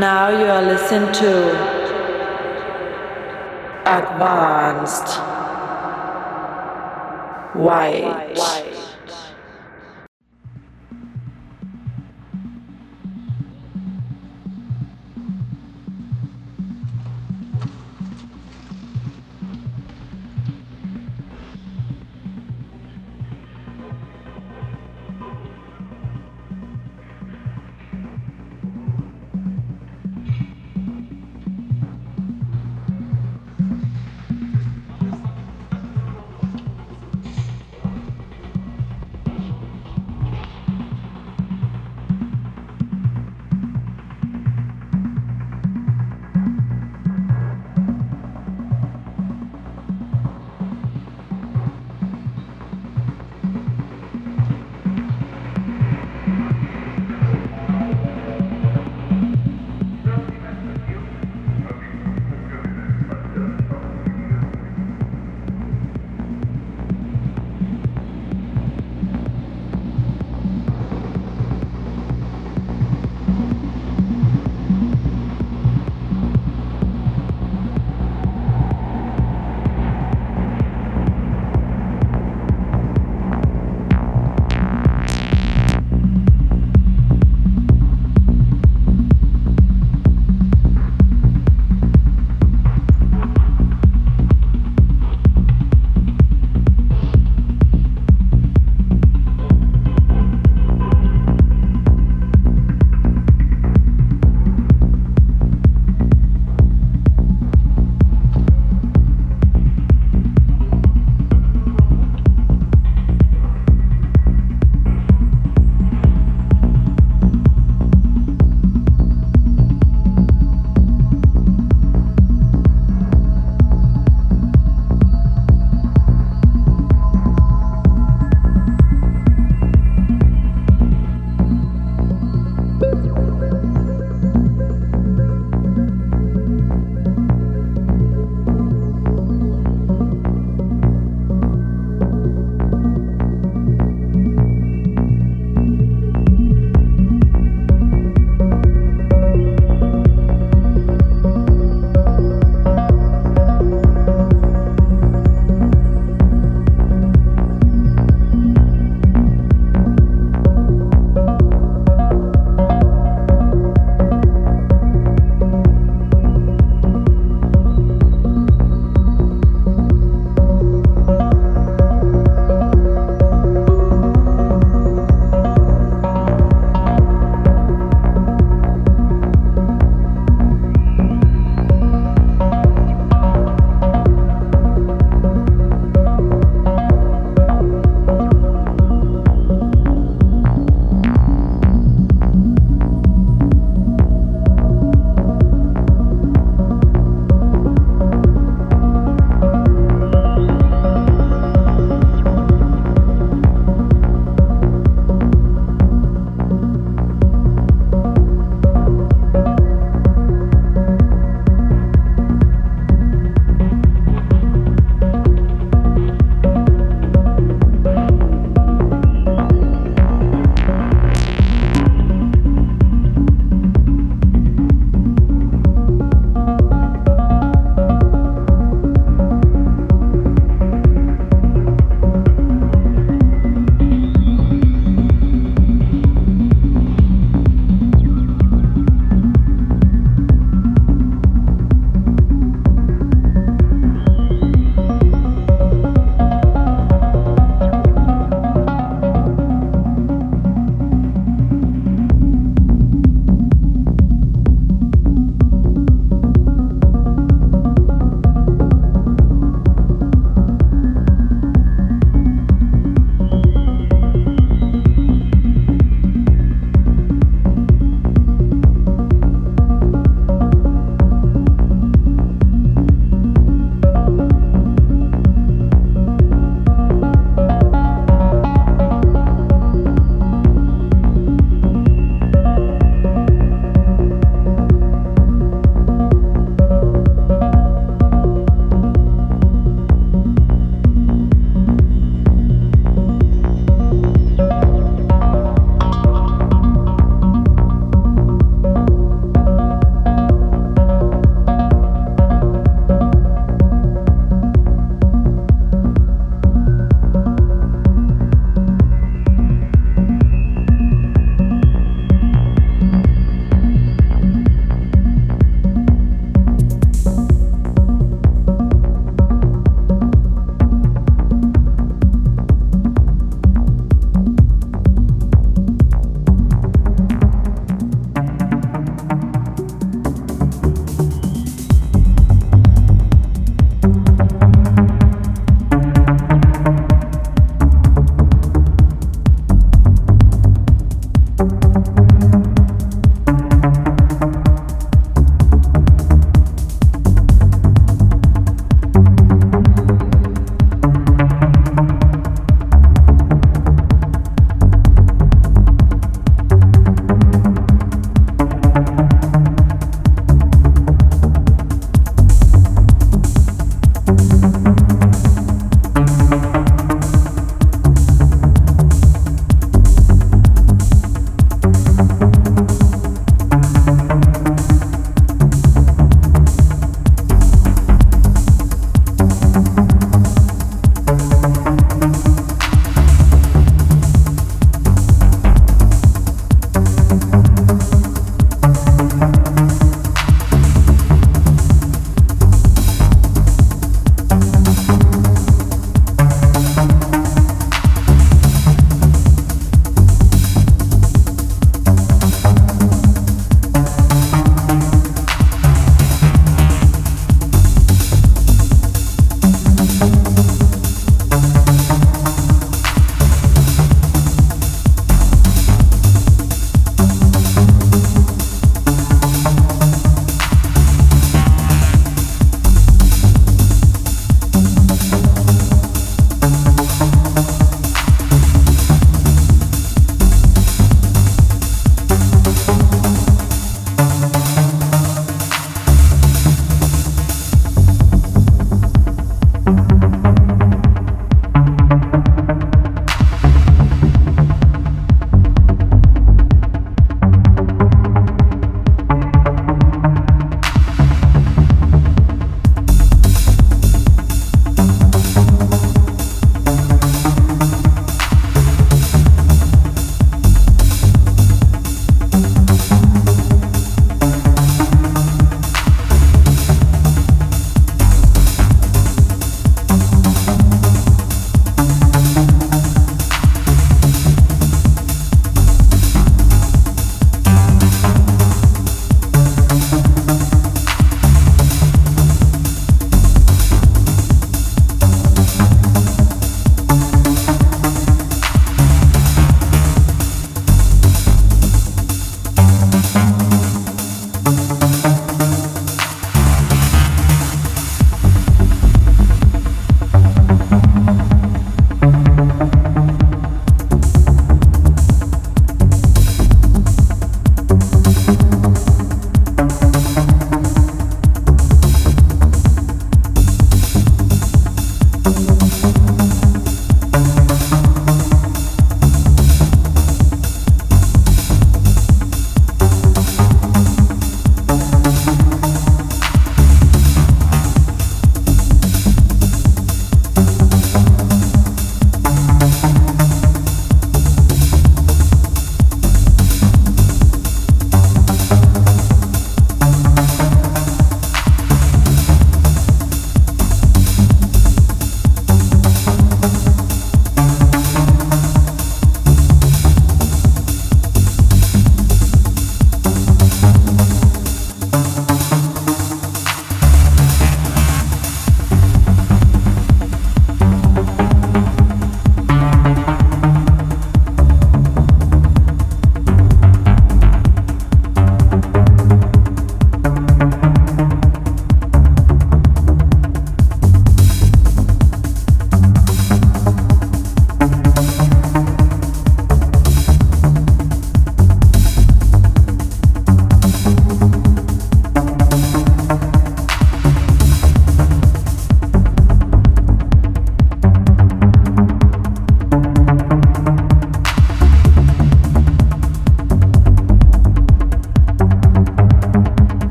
Now you are listening to Advanced White.